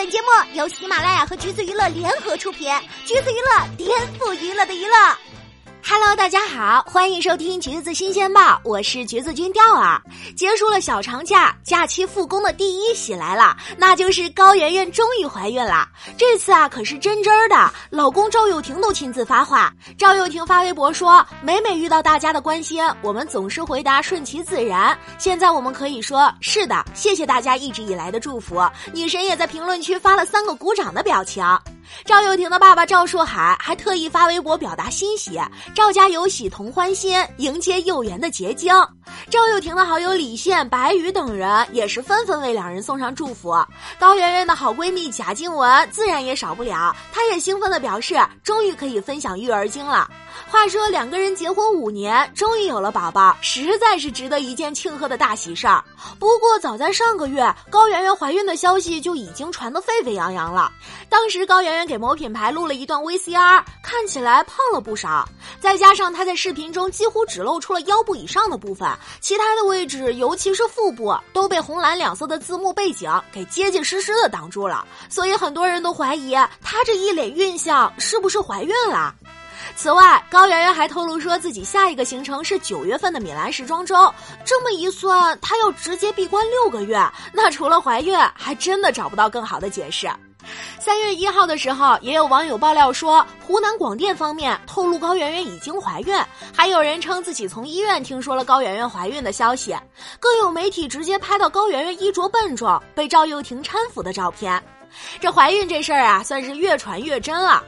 本节目由喜马拉雅和橘子娱乐联合出品，橘子娱乐颠覆娱乐的娱乐。大家好，欢迎收听橘子新鲜报，我是橘子君钓儿。结束了小长假，假期复工的第一喜来了，那就是高圆圆终于怀孕了。这次啊，可是真真的，老公赵又廷都亲自发话。赵又廷发微博说：“每每遇到大家的关心，我们总是回答顺其自然。现在我们可以说是的，谢谢大家一直以来的祝福。”女神也在评论区发了三个鼓掌的表情。赵又廷的爸爸赵树海还特意发微博表达欣喜，赵家有喜同欢心，迎接幼园的结晶。赵又廷的好友李现、白宇等人也是纷纷为两人送上祝福。高圆圆的好闺蜜贾静雯自然也少不了，她也兴奋地表示，终于可以分享育儿经了。话说两个人结婚五年，终于有了宝宝，实在是值得一件庆贺的大喜事儿。不过早在上个月，高圆圆怀孕的消息就已经传得沸沸扬扬了。当时高圆圆给某品牌录了一段 VCR，看起来胖了不少，再加上她在视频中几乎只露出了腰部以上的部分，其他的位置，尤其是腹部，都被红蓝两色的字幕背景给结结实实的挡住了。所以很多人都怀疑她这一脸孕相是不是怀孕了。此外，高圆圆还透露说自己下一个行程是九月份的米兰时装周。这么一算，她要直接闭关六个月，那除了怀孕，还真的找不到更好的解释。三月一号的时候，也有网友爆料说，湖南广电方面透露高圆圆已经怀孕，还有人称自己从医院听说了高圆圆怀孕的消息，更有媒体直接拍到高圆圆衣着笨重，被赵又廷搀扶的照片。这怀孕这事儿啊，算是越传越真了。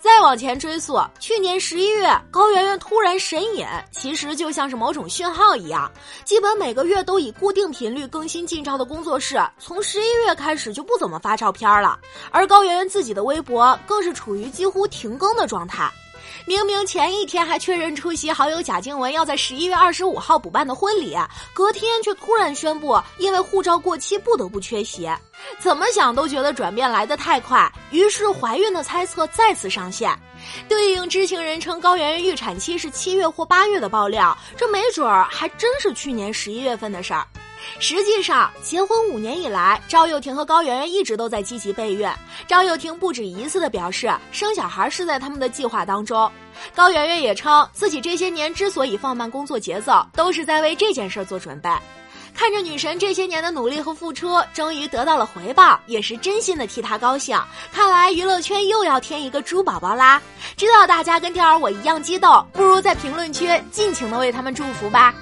再往前追溯，去年十一月，高圆圆突然神隐，其实就像是某种讯号一样。基本每个月都以固定频率更新近照的工作室，从十一月开始就不怎么发照片了。而高圆圆自己的微博更是处于几乎停更的状态。明明前一天还确认出席好友贾静雯要在十一月二十五号补办的婚礼，隔天却突然宣布因为护照过期不得不缺席。怎么想都觉得转变来得太快，于是怀孕的猜测再次上线。对应知情人称高圆圆预产期是七月或八月的爆料，这没准儿还真是去年十一月份的事儿。实际上，结婚五年以来，赵又廷和高圆圆一直都在积极备孕。赵又廷不止一次的表示，生小孩是在他们的计划当中。高圆圆也称，自己这些年之所以放慢工作节奏，都是在为这件事做准备。看着女神这些年的努力和付出，终于得到了回报，也是真心的替她高兴。看来娱乐圈又要添一个猪宝宝啦！知道大家跟天儿我一样激动，不如在评论区尽情的为他们祝福吧。